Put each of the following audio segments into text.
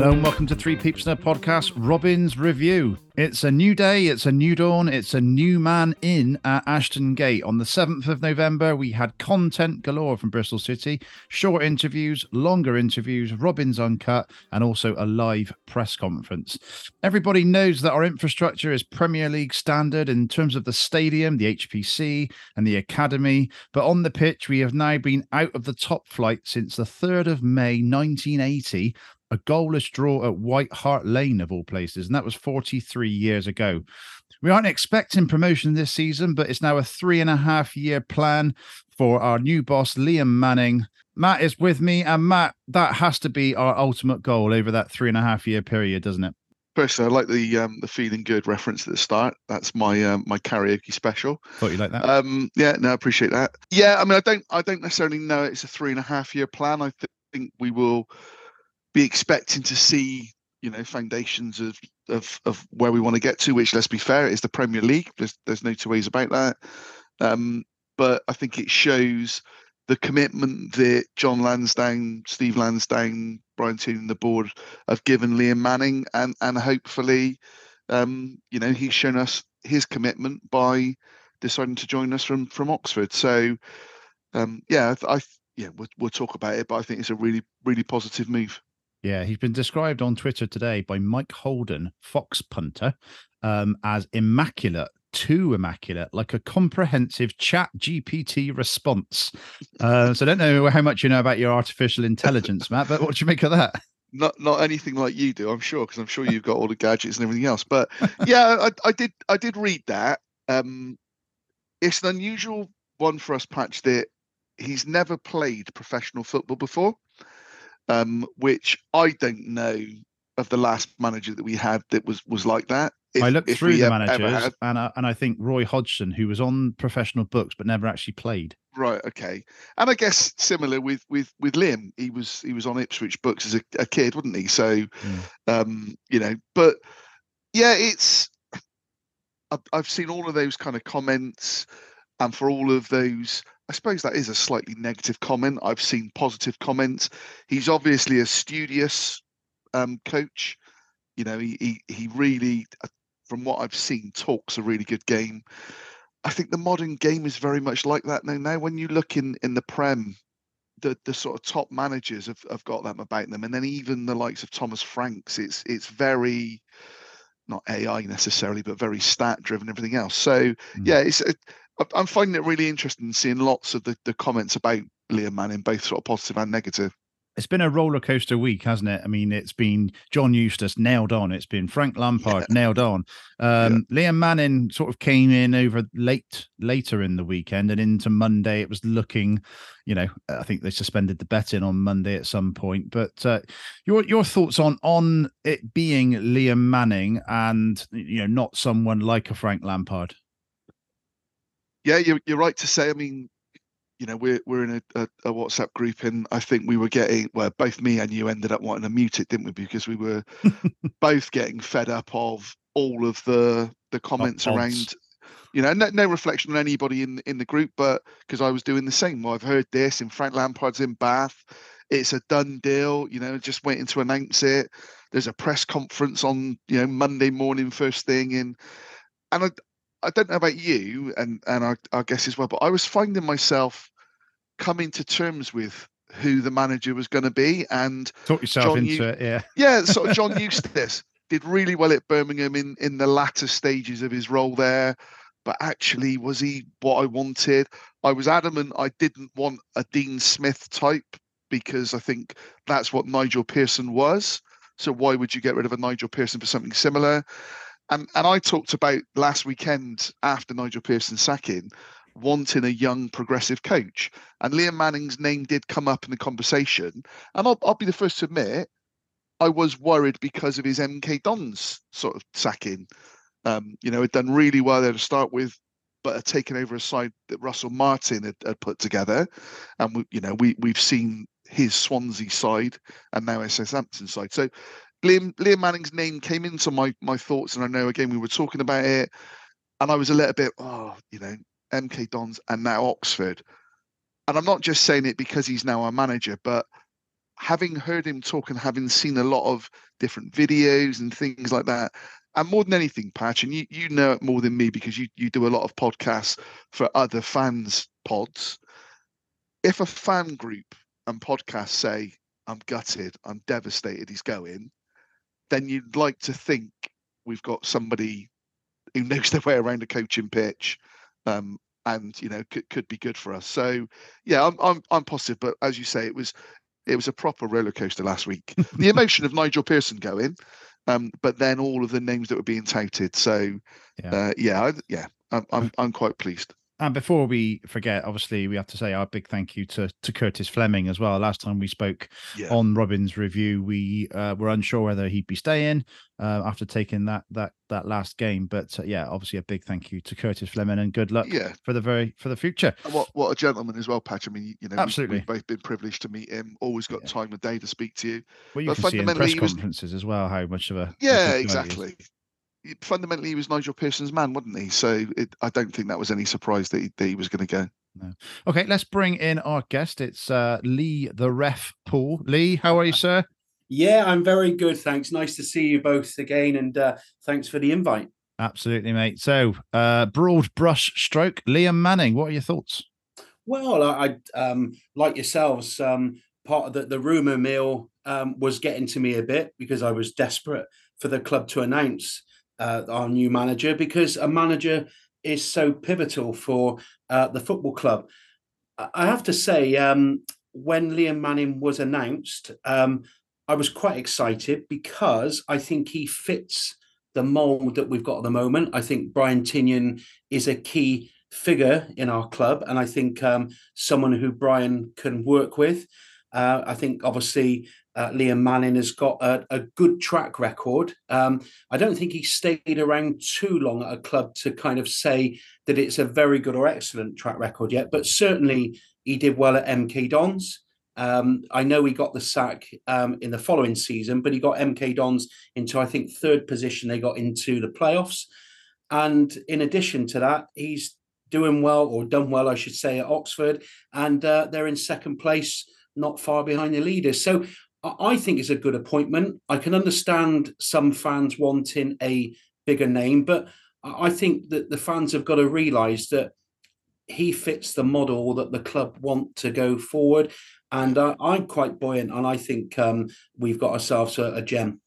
Hello and welcome to Three Peeps in a Podcast, Robin's Review. It's a new day, it's a new dawn, it's a new man in at Ashton Gate. On the 7th of November, we had content galore from Bristol City, short interviews, longer interviews, Robin's Uncut, and also a live press conference. Everybody knows that our infrastructure is Premier League standard in terms of the stadium, the HPC, and the academy. But on the pitch, we have now been out of the top flight since the 3rd of May 1980 a goalless draw at White Hart Lane, of all places, and that was 43 years ago. We aren't expecting promotion this season, but it's now a three and a half year plan for our new boss, Liam Manning. Matt is with me, and Matt, that has to be our ultimate goal over that three and a half year period, doesn't it? Personally, I like the um, the feeling good reference at the start. That's my um, my karaoke special. Thought you like that. Um, yeah, no, I appreciate that. Yeah, I mean, I don't I don't necessarily know it's a three and a half year plan. I th- think we will be expecting to see you know foundations of of of where we want to get to which let's be fair is the premier league. There's there's no two ways about that. Um, but i think it shows the commitment that john lansdown steve lansdown brian Toon and the board have given liam manning and and hopefully um, you know he's shown us his commitment by deciding to join us from from oxford. So um, yeah i, yeah we'll, we'll talk about it but i think it's a really really positive move Yeah, he's been described on Twitter today by Mike Holden, Fox punter, um, as immaculate, too immaculate, like a comprehensive chat GPT response. Uh, so I don't know how much you know about your artificial intelligence, Matt, but what do you make of that? not not anything like you do, I'm sure, because I'm sure you've got all the gadgets and everything else. But yeah, I, I did I did read that. Um, it's an unusual one for us, Patch. That he's never played professional football before, um, which I don't know of the last manager that we had that was was like that. If- I looked through the managers had- and, I, and I think Roy Hodgson, who was on professional books but never actually played. Right. Okay. And I guess similar with with with Liam, he was he was on Ipswich books as a, a kid, wasn't he? So, um, you know, but yeah, it's I've, I've seen all of those kind of comments, and for all of those, I suppose that is a slightly negative comment. I've seen positive comments. He's obviously a studious um, coach. You know, he he he really, uh, from what I've seen, talks a really good game. I think the modern game is very much like that now. Now, when you look in in the Prem, the the sort of top managers have, have got them about them, and then even the likes of Thomas Franks, it's it's very not AI necessarily, but very stat driven, everything else. So Mm. yeah, it's it, I- I'm finding it really interesting seeing lots of the, the comments about Liam Manning, both sort of positive and negative. It's been a roller coaster week, hasn't it? I mean, it's been John Eustace nailed on. It's been Frank Lampard nailed on. Um, Liam Manning sort of came in over late, later in the weekend and into Monday. It was looking, you know, I think they suspended the betting on Monday at some point. But uh, your your thoughts on on it being Liam Manning and you know not someone like a Frank Lampard? Yeah, you're you're right to say. I mean, you know, we're we're in a, a, a WhatsApp group, and I think we were getting well, both me and you ended up wanting to mute it, didn't we? Because we were both getting fed up of all of the the comments around. You know, no, no reflection on anybody in in the group, but because I was doing the same. Well, I've heard this, and Frank Lampard's in Bath. It's a done deal. You know, just waiting to announce it. There's a press conference on you know Monday morning, first thing, and and I I don't know about you, and and I, I guess as well, but I was finding myself coming to terms with who the manager was going to be, and Talk yourself John, into you- it, yeah. yeah, sort of John Eustace did really well at Birmingham in in the latter stages of his role there. But actually, was he what I wanted? I was adamant I didn't want a Dean Smith type because I think that's what Nigel Pearson was. So why would you get rid of a Nigel Pearson for something similar? And and I talked about last weekend after Nigel Pearson's sacking, wanting a young progressive coach. And Liam Manning's name did come up in the conversation. And I'll, I'll be the first to admit, I was worried because of his MK Dons sort of sacking. Um, you know, had done really well there to start with. but had taken over a side that Russell Martin had, had put together, and we, you know we we've seen his Swansea side and now Southampton side. So Liam Liam Manning's name came into my my thoughts, and I know again we were talking about it, and I was a little bit oh you know MK Dons and now Oxford, and I'm not just saying it because he's now our manager, but having heard him talk and having seen a lot of different videos and things like that, and more than anything, Patch, and you you know it more than me because you you do a lot of podcasts for other fans pods. If a fan group and podcast say, "I'm gutted, I'm devastated, he's going," then you'd like to think we've got somebody who knows their way around a coaching pitch, um, and you know could, could be good for us. So yeah, I'm I'm I'm positive, but as you say, it was it was a proper roller coaster last week. the emotion of Nigel Pearson going, um, but then all of the names that were being touted. So yeah, uh, yeah, I, yeah, I'm, I'm I'm quite pleased. And before we forget, obviously, we have to say our big thank you to to Curtis Fleming as well. Last time we spoke yeah. on Robin's review, we uh, were unsure whether he'd be staying uh, after taking that that that last game. But uh, yeah, obviously, a big thank you to Curtis Fleming and good luck yeah. for the very for the future. And what what a gentleman as well, Patch. I mean, you know, absolutely, we've, we've both been privileged to meet him. Always got yeah. time of day to speak to you. Well, you but can see in press conferences was, as well how much of a yeah, exactly fundamentally he was Nigel Pearson's man, wasn't he? So it, I don't think that was any surprise that he, that he was going to go. No. Okay, let's bring in our guest. It's uh, Lee, the ref, Poole. Lee, how are you, sir? Yeah, I'm very good. Thanks. Nice to see you both again, and uh, thanks for the invite. Absolutely, mate. So, uh, broad brush stroke, Liam Manning. What are your thoughts? Well, I, I um, like yourselves. Um, part of the, the rumor mill um, was getting to me a bit because I was desperate for the club to announce uh, our new manager because a manager is so pivotal for uh, the football club. I have to say, um, when Liam Manning was announced, um, I was quite excited because I think he fits the mold that we've got at the moment. I think Brian Tinnion is a key figure in our club, and I think um, someone who Brian can work with. Uh, I think obviously uh, Liam Manning has got a, a good track record. Um, I don't think he stayed around too long at a club to kind of say that it's a very good or excellent track record yet, but certainly he did well at MK Dons. Um, I know he got the sack um, in the following season, but he got MK Dons into, I think, third position. They got into the playoffs. And in addition to that, he's doing well or done well, I should say, at Oxford. And uh, they're in second place not far behind the leaders. So I think it's a good appointment. I can understand some fans wanting a bigger name, but I think that the fans have got to realise that he fits the model that the club want to go forward. And uh, I'm quite buoyant, and I think um, we've got ourselves a, a gem.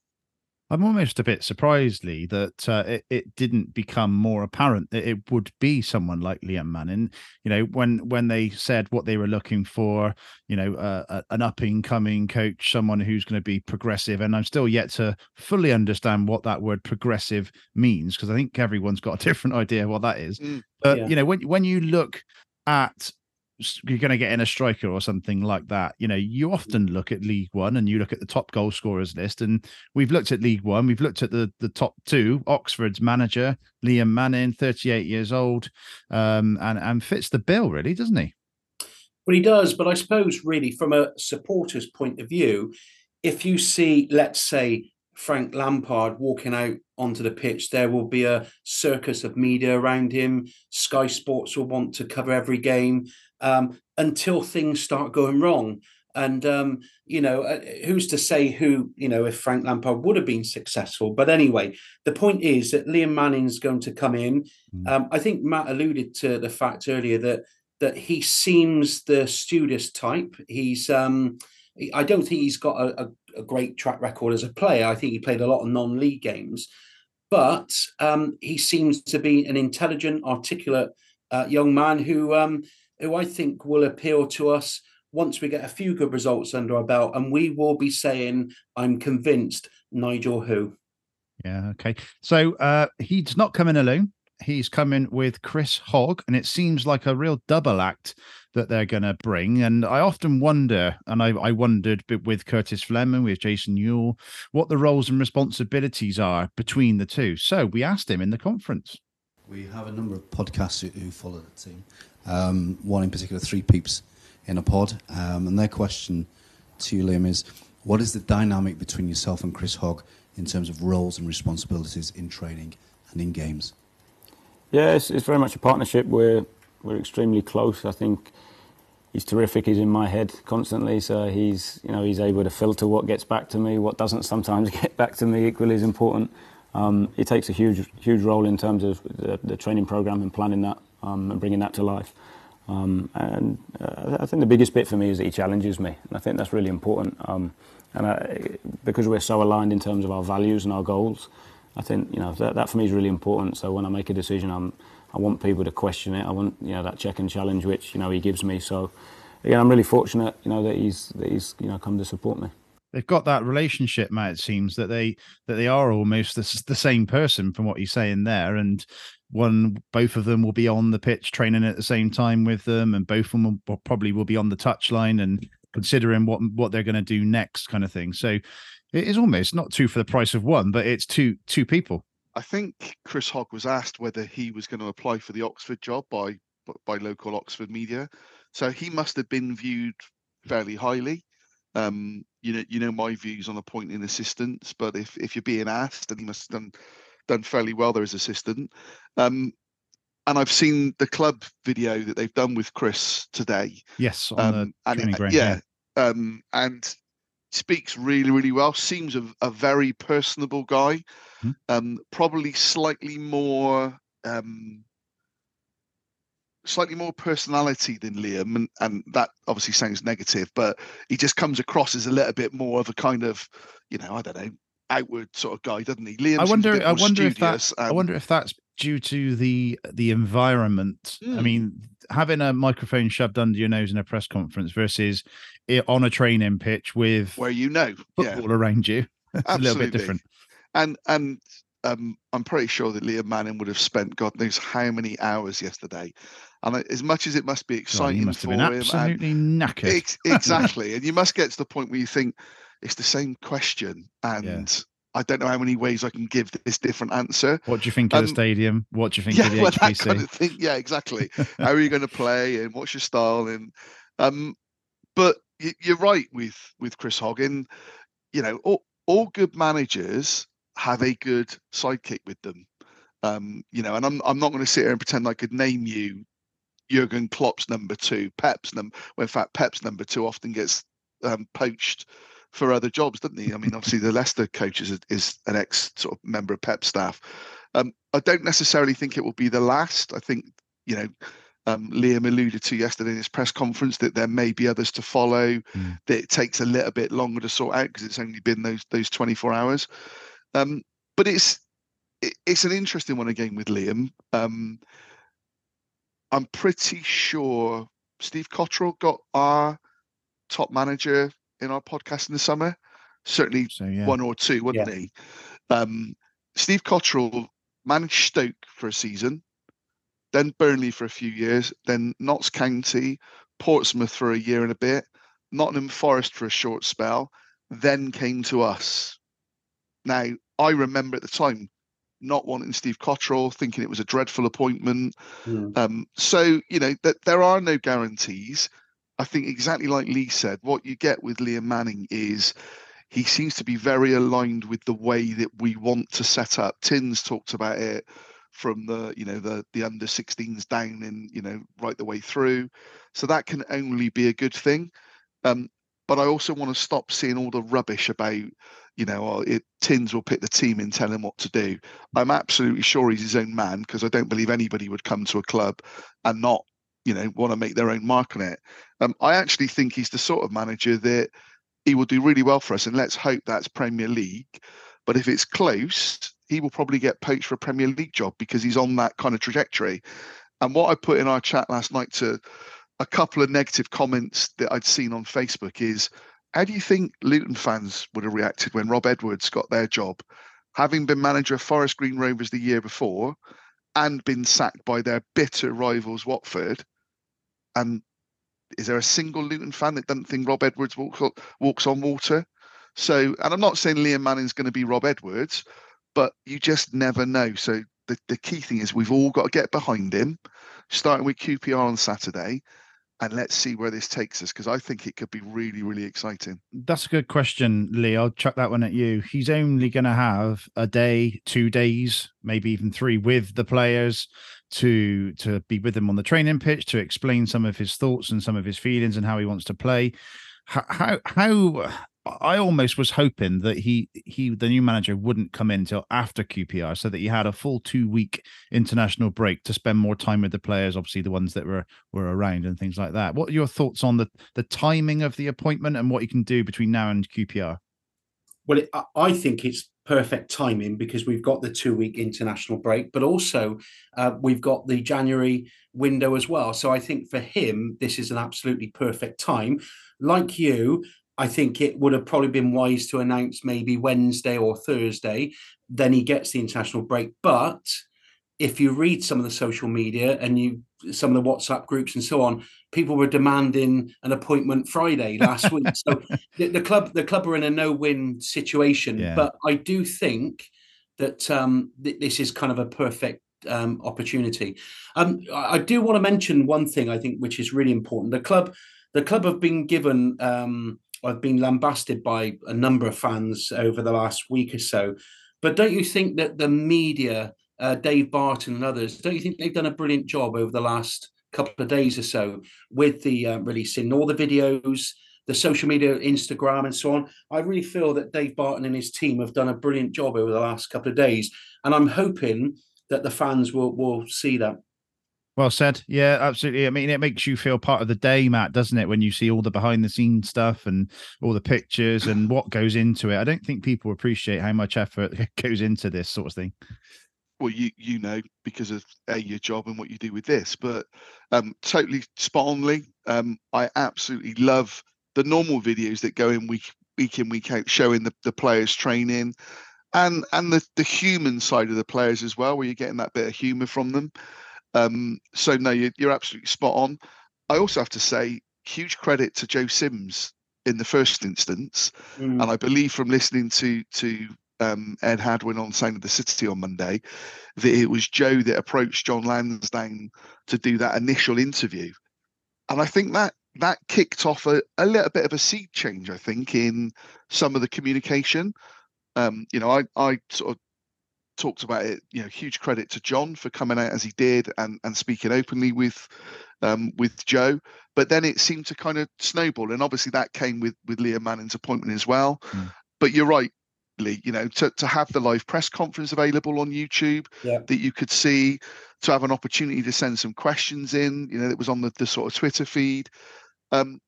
I'm almost a bit surprised, Lee, that uh, it, it didn't become more apparent that it would be someone like Liam Manning. You know, when when they said what they were looking for, you know, uh, an up and coming coach, someone who's going to be progressive, and I'm still yet to fully understand what that word progressive means because I think everyone's got a different idea of what that is. Mm, but yeah. you know, when when you look at you're going to get in a striker or something like that. You know, you often look at League One and you look at the top goal scorers list, and we've looked at League One, we've looked at the the top two. Oxford's manager Liam Manning, 38 years old, um, and and fits the bill really, doesn't he? Well, he does, but I suppose really from a supporter's point of view, if you see, let's say, Frank Lampard walking out onto the pitch, there will be a circus of media around him. Sky Sports will want to cover every game um, until things start going wrong. And um, you know, uh, who's to say who you know if Frank Lampard would have been successful? But anyway, the point is that Liam Manning's going to come in. Mm. Um, I think Matt alluded to the fact earlier that that he seems the Studious type. He's um, I don't think he's got a, a, a, great track record as a player. I think he played a lot of non-league games, but um, he seems to be an intelligent, articulate uh, young man who um, who I think will appeal to us once we get a few good results under our belt, and we will be saying, "I'm convinced." Nigel who? Yeah. Okay. So uh, he's not coming alone. He's coming with Chris Hogg, and it seems like a real double act that they're going to bring. And I often wonder, and I, I wondered with Curtis Fleming, with Jason Euell, what the roles and responsibilities are between the two. So we asked him in the conference. We have a number of podcasts who, follow the team. Um, one in particular, Three Peeps in a Pod. Um, and their question to you, Liam, is what is the dynamic between yourself and Chris Hogg in terms of roles and responsibilities in training and in games? Yeah, it's, it's very much a partnership. We're, we're extremely close. I think he's terrific. He's in my head constantly, so he's you know he's able to filter what gets back to me, what doesn't sometimes get back to me. Equally as important, um, he takes a huge huge role in terms of the, the training program and planning that um, and bringing that to life. Um, and uh, I think the biggest bit for me is that he challenges me, and I think that's really important. Um, and I, because we're so aligned in terms of our values and our goals, I think you know that, that for me is really important. So when I make a decision, I'm I want people to question it. I want you know that check and challenge which you know he gives me. So again, I'm really fortunate you know that he's that he's you know come to support me. They've got that relationship, Matt. It seems that they that they are almost the, the same person from what you're saying there, and one both of them will be on the pitch training at the same time with them, and both of them will, probably will be on the touchline and considering what what they're going to do next, kind of thing. So it is almost not two for the price of one, but it's two two people. I think Chris Hogg was asked whether he was going to apply for the Oxford job by by local Oxford media, so he must have been viewed fairly highly. Um, you know, you know my views on appointing assistants, but if if you're being asked, then he must have done done fairly well there as assistant. Um, and I've seen the club video that they've done with Chris today. Yes, on um, the training and, ground. Yeah, um, and speaks really, really well. Seems a, a very personable guy. Mm-hmm. Um, probably slightly more, um, slightly more personality than Liam, and, and that obviously sounds negative, but he just comes across as a little bit more of a kind of, you know, I don't know, outward sort of guy, doesn't he? Liam. I wonder. I wonder if that. I wonder if that's due to the the environment. Mm. I hmm. mean, having a microphone shoved under your nose in a press conference versus it on a training pitch with where you know football yeah. around you, a little bit different. And and um, I'm pretty sure that Liam Manning would have spent God knows how many hours yesterday. And as much as it must be exciting oh, must for been absolutely and, knackered. Ex- exactly, and you must get to the point where you think it's the same question, and. I don't know how many ways I can give this different answer. What do you think of um, the stadium? What do you think yeah, of the well? That kind of thing. Yeah, exactly. how are you going to play, and what's your style? And um, but you're right with with Chris Hoggin. You know, all, all good managers have a good sidekick with them. Um, you know, and I'm I'm not going to sit here and pretend I could name you Jurgen Klopp's number two, Pep's number. Well, in fact, Pep's number two often gets um, poached for other jobs, doesn't he? I mean, obviously the Leicester coach is, is an ex sort of member of Pep staff. Um, I don't necessarily think it will be the last. I think you know um, Liam alluded to yesterday in his press conference that there may be others to follow. Mm. That it takes a little bit longer to sort out because it's only been those those 24 hours. Um, but it's it, it's an interesting one again with Liam. Um, I'm pretty sure Steve Cotterill got our top manager in our podcast in the summer. Certainly so, yeah. one or two, wouldn't yeah. he? Um, Steve Cotterill managed Stoke for a season, then Burnley for a few years, then Notts County, Portsmouth for a year and a bit, Nottingham Forest for a short spell, then came to us. Now, I remember at the time not wanting Steve Cotterill, thinking it was a dreadful appointment. Mm. Um, so, you know, that there are no guarantees. I think exactly like Lee said, what you get with Liam Manning is he seems to be very aligned with the way that we want to set up. Tins talked about it from the you know the the under 16s down and you know right the way through. So that can only be a good thing. Um but i also want to stop seeing all the rubbish about you know oh, it tins will pick the team and tell him what to do. I'm absolutely sure he's his own man because i don't believe anybody would come to a club and not you know want to make their own mark on it. Um, I actually think he's the sort of manager that he will do really well for us, and let's hope that's Premier League. But if it's close, he will probably get poached for a Premier League job because he's on that kind of trajectory. And what I put in our chat last night to a couple of negative comments that I'd seen on Facebook is how do you think Luton fans would have reacted when Rob Edwards got their job, having been manager of Forest Green Rovers the year before and been sacked by their bitter rivals Watford? And is there a single Luton fan that doesn't think Rob Edwards walks on, walks on water? So, and I'm not saying Liam Manning's going to be Rob Edwards, but you just never know. So the, the key thing is we've all got to get behind him, starting with QPR on Saturday, and let's see where this takes us because I think it could be really, really exciting. That's a good question, Lee. I'll chuck that one at you. He's only going to have a day, two days, maybe even three with the players to to be with him on the training pitch to explain some of his thoughts and some of his feelings and how he wants to play. How how, how I almost was hoping that he he the new manager wouldn't come in till after QPR, so that he had a full two week international break to spend more time with the players, obviously the ones that were were around and things like that. What are your thoughts on the the timing of the appointment and what he can do between now and QPR? Well, it, I think it's perfect timing because we've got the two week international break, but also uh, we've got the January window as well. So I think for him, this is an absolutely perfect time. Like you, I think it would have probably been wise to announce maybe Wednesday or Thursday. Then he gets the international break. But if you read some of the social media and you some of the WhatsApp groups and so on, people were demanding an appointment Friday last week. So the, the, club the club are in a no-win situation. Yeah. But I do think that um, th- this is kind of a perfect um, opportunity. Um, I, I do want to mention one thing I think which is really important. The club the club have been given um, I've been lambasted by a number of fans over the last week or so. But don't you think that the media, uh, Dave Barton and others, don't you think they've done a brilliant job over the last couple of days or so with the uh, releasing all the videos, the social media, Instagram, and so on? I really feel that Dave Barton and his team have done a brilliant job over the last couple of days, and I'm hoping that the fans will will see that. Well said. Yeah, absolutely. I mean, it makes you feel part of the day, Matt, doesn't it? When you see all the behind the scenes stuff and all the pictures and what goes into it. I don't think people appreciate how much effort goes into this sort of thing. Well, you you know because of a your job and what you do with this, but um, totally spot only. Um, I absolutely love the normal videos that go in week week in week out, showing the, the players training, and and the the human side of the players as well, where you're getting that bit of humour from them. Um, so no, you're, you're absolutely spot on. I also have to say huge credit to Joe Sims in the first instance, mm. and I believe from listening to to um, Ed Hadwin on Sound of the City on Monday that it was Joe that approached John Lansdown to do that initial interview, and I think that that kicked off a, a little bit of a seed change. I think in some of the communication. Um, you know, I I sort of talked about it. You know, huge credit to John for coming out as he did and and speaking openly with um, with Joe. But then it seemed to kind of snowball, and obviously that came with with Liam Manning's appointment as well. Mm. But you're right, You know, to to have the live press conference available on YouTube yeah. that you could see, to have an opportunity to send some questions in. You know, that was on the the sort of Twitter feed. Um,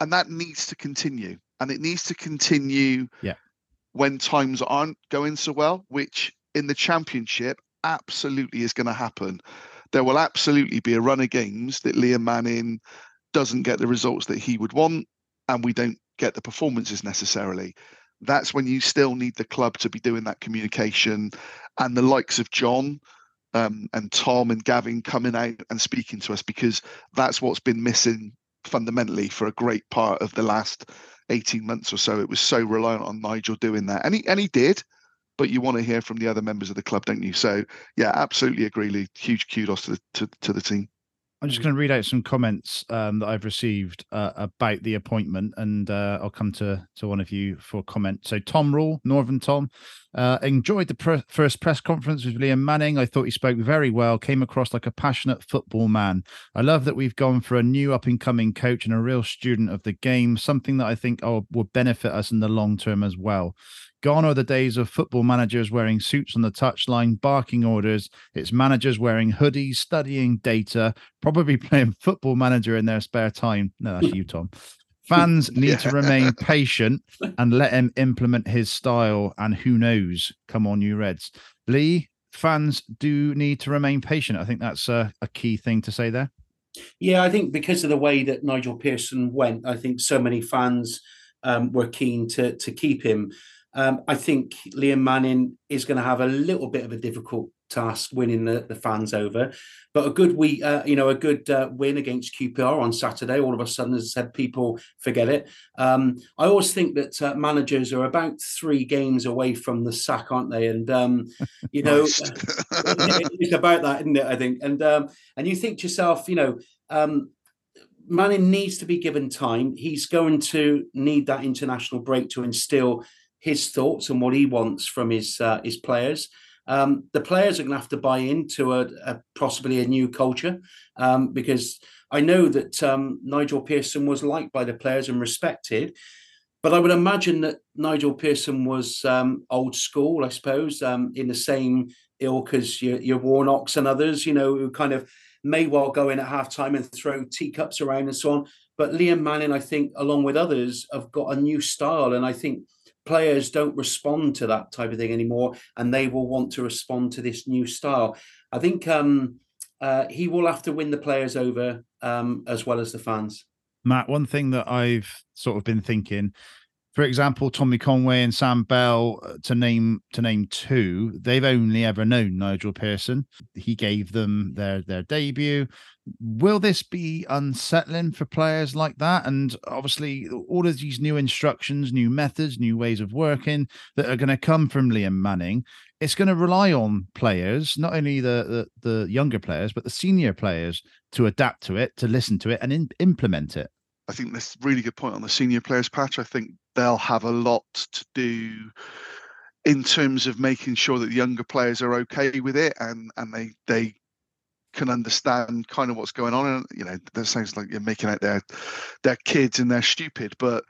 and that needs to continue, and it needs to continue. Yeah when times aren't going so well, which in the championship absolutely is going to happen. There will absolutely be a run of games that Liam Manning doesn't get the results that he would want, and we don't get the performances necessarily. That's when you still need the club to be doing that communication, and the likes of John um, and Tom and Gavin coming out and speaking to us because that's what's been missing fundamentally for a great part of the last 18 months or so. It was so reliant on Nigel doing that, and he and he did but you want to hear from the other members of the club, don't you? So yeah, absolutely agree, Lee. Huge kudos to the to, to the team. I'm just going to read out some comments um, that I've received uh, about the appointment, and uh, I'll come to to one of you for comment. So, Tom Rule, Northern Tom, uh, enjoyed the pre- first press conference with Liam Manning. I thought he spoke very well, came across like a passionate football man. I love that we've gone for a new up and coming coach and a real student of the game, something that I think oh, will benefit us in the long term as well. Gone are the days of football managers wearing suits on the touchline, barking orders. It's managers wearing hoodies, studying data, probably playing football manager in their spare time. No, that's you, Tom. Fans need yeah. to remain patient and let him implement his style. And who knows? Come on, you Reds. Lee, fans do need to remain patient. I think that's a, a key thing to say there. Yeah, I think because of the way that Nigel Pearson went, I think so many fans um, were keen to to keep him. Um, I think Liam Manning is going to have a little bit of a difficult task winning the, the fans over. But a good week, uh, you know, a good uh, win against QPR on Saturday. All of a sudden, as I said, people forget it. Um, I always think that uh, managers are about three games away from the sack, aren't they? And um, you know, it's about that, isn't it? I think. And um, and you think to yourself, you know. Um, Manning needs to be given time. He's going to need that international break to instill his thoughts and what he wants from his uh, his players. Um, the players are going to have to buy into a, a possibly a new culture um, because I know that um, Nigel Pearson was liked by the players and respected. But I would imagine that Nigel Pearson was um, old school, I suppose, um, in the same ilk as your, your Warnocks and others, you know, who kind of may well go in at halftime and throw teacups around and so on. But Liam Manning, I think, along with others, have got a new style. And I think players don't respond to that type of thing anymore, and they will want to respond to this new style. I think um, uh, he will have to win the players over um, as well as the fans. Matt, one thing that I've sort of been thinking, for example, Tommy Conway and Sam Bell, uh, to name to name two, they've only ever known Nigel Pearson. He gave them their their debut will this be unsettling for players like that? And obviously, all of these new instructions, new methods, new ways of working that are going to come from Liam Manning, it's going to rely on players, not only the, the, the younger players, but the senior players to adapt to it, to listen to it, and in, implement it. I think that's a really good point on the senior players patch. I think they'll have a lot to do in terms of making sure that the younger players are okay with it and and they they can understand kind of what's going on. And you know, that sounds like you're making out their their kids and they're stupid, but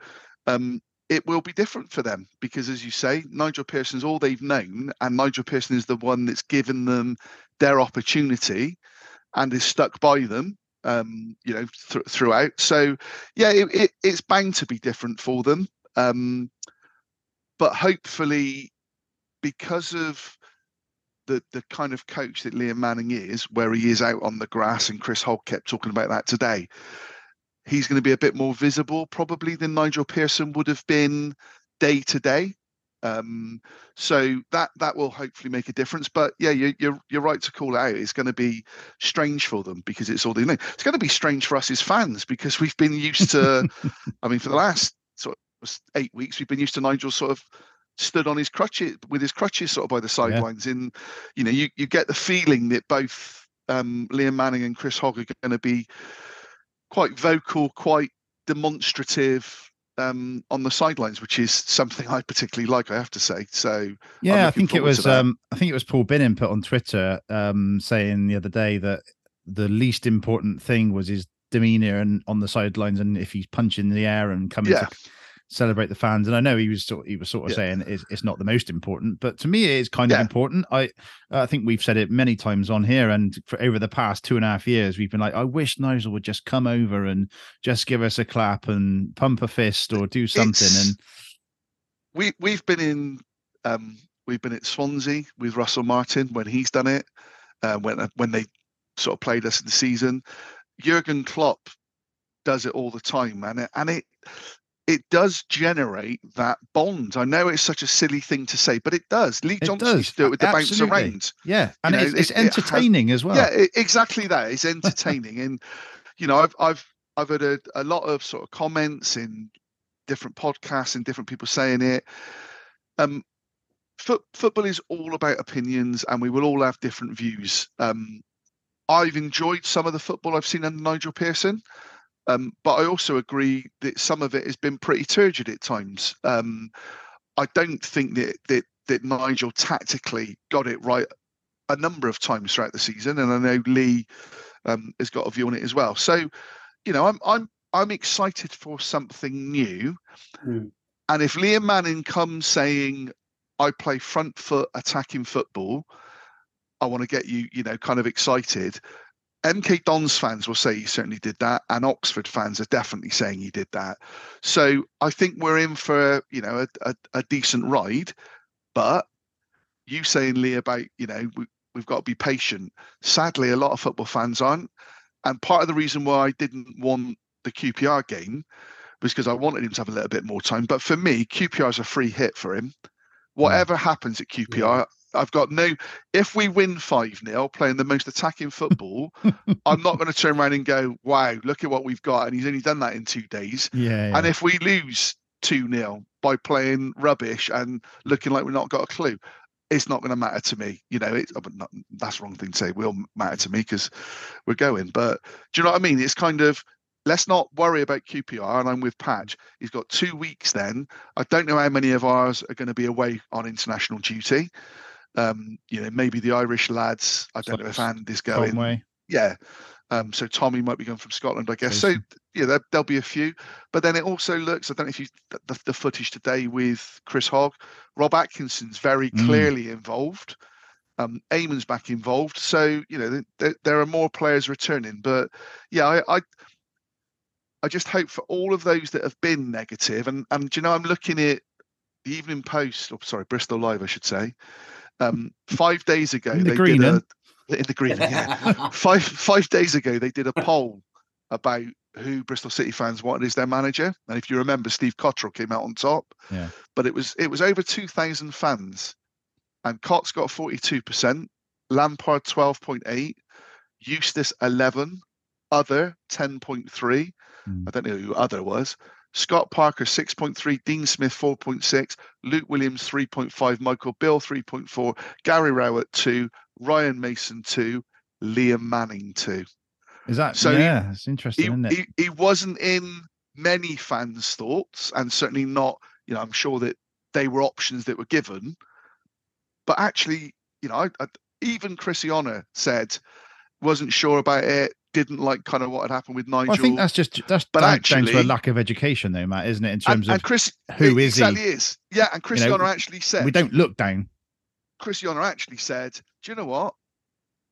um, it will be different for them because, as you say, Nigel Pearson's all they've known, and Nigel Pearson is the one that's given them their opportunity and is stuck by them. Um, you know, th- throughout. So, yeah, it, it, it's bound to be different for them. Um, but hopefully, because of the the kind of coach that Liam Manning is, where he is out on the grass, and Chris Hogg kept talking about that today. He's going to be a bit more visible probably than Nigel Pearson would have been day to day. Um, so that that will hopefully make a difference. But yeah, you, you're you're right to call it out. It's going to be strange for them because it's all they know. It's going to be strange for us as fans because we've been used to. I mean, for the last sort of eight weeks, we've been used to Nigel sort of stood on his crutches with his crutches sort of by the sidelines. Yeah. And you know, you you get the feeling that both um, Liam Manning and Chris Hogg are going to be quite vocal, quite demonstrative um, on the sidelines, which is something I particularly like. I have to say. So yeah, I think it was um, I think it was Paul Binnon put on Twitter um, saying the other day that the least important thing was his demeanor and on the sidelines, and if he's punching the air and coming yeah. to celebrate the fans. And I know he was sort he was sort of yeah. saying it's, it's not the most important, but to me, it is kind yeah. of important. I I think we've said it many times on here, and for over the past two and a half years, we've been like, I wish Nigel would just come over and just give us a clap and pump a fist or do something. It's, and we we've been in um we've been at Swansea with Russell Martin when he's done it, uh, when uh, when they sort of played us in the season. Jurgen Klopp does it all the time, man, and it it does generate that bond. I know it's such a silly thing to say, but it does. Lee Johnson does. used to do it with the Absolutely. bounce around. Yeah, and you know, it's, it's, entertaining it has, as well. Yeah, exactly that. It's entertaining, and you know, I've I've I've heard a, a lot of sort of comments in different podcasts and different people saying it. Um, foot, football is all about opinions, and we will all have different views. Um, I've enjoyed some of the football I've seen under Nigel Pearson. Um, but I also agree that some of it has been pretty turgid at times. Um, I don't think that, that that Nigel tactically got it right a number of times throughout the season, and I know Lee um, has got a view on it as well. So, you know, I'm I'm I'm excited for something new. Mm. And if Liam Manning comes saying, "I play front foot attacking football," I want to get you, you know, kind of excited. MK Dons fans will say he certainly did that, and Oxford fans are definitely saying he did that. So I think we're in for you know a, a, a decent ride, but you saying Lee about you know we, we've got to be patient. Sadly, a lot of football fans aren't, and part of the reason why I didn't want the QPR game was because I wanted him to have a little bit more time. But for me, QPR is a free hit for him. Hmm. Whatever happens at QPR, I've got no. If we win five 0 playing the most attacking football, I'm not going to turn around and go, "Wow, look at what we've got," and he's only done that in two days. Yeah, yeah. And if we lose two 0 by playing rubbish and looking like we've not got a clue, it's not going to matter to me. You know, it's oh, not, that's the wrong thing to say. It will matter to me because we're going. But do you know what I mean? It's kind of let's not worry about QPR. And I'm with Patch. He's got two weeks then. I don't know how many of ours are going to be away on international duty. Um, you know, maybe the Irish lads. I don't know if Andy's going. Conway. Yeah. Um, so Tommy might be going from Scotland, I guess. So yeah, there, there'll be a few. But then it also looks. I don't know if you the, the footage today with Chris Hogg. Rob Atkinson's very Mm. clearly involved. Um, Eamon's back involved. So you know there, there are more players returning. But yeah, I, I I just hope for all of those that have been negative, and and you know I'm looking at the Evening Post, or sorry, Bristol Live, I should say. Um, five days ago, In the they green, did a in the green. Yeah, five five days ago they did a poll about who Bristol City fans wanted as their manager, and if you remember, Steve Cotterill came out on top. Yeah. But it was it was over two thousand fans, and Cott's got forty two percent, Lampard twelve point eight, Eustace eleven, other ten point three. Hmm. I don't know who other was. Scott Parker 6.3, Dean Smith 4.6, Luke Williams 3.5, Michael Beale 3.4, Gary Rowett 2, Ryan Mason 2, Liam Manning 2. Is that So he- yeah? It's interesting, He, isn't it? he, he wasn't in many fans' thoughts, and certainly not, you know, I'm sure that they were options that were given. But actually, you know, I, I, even Chrissy Honor said wasn't sure about it, didn't like kind of what had happened with Nigel. Well, I think that's just that's But down, down to a lack of education, though, Matt, isn't it? In terms and, of and Chris, who is he? exactly is. Yeah, and Chris know, Honor actually said, we don't look down. Chris Honor actually said, do you know what?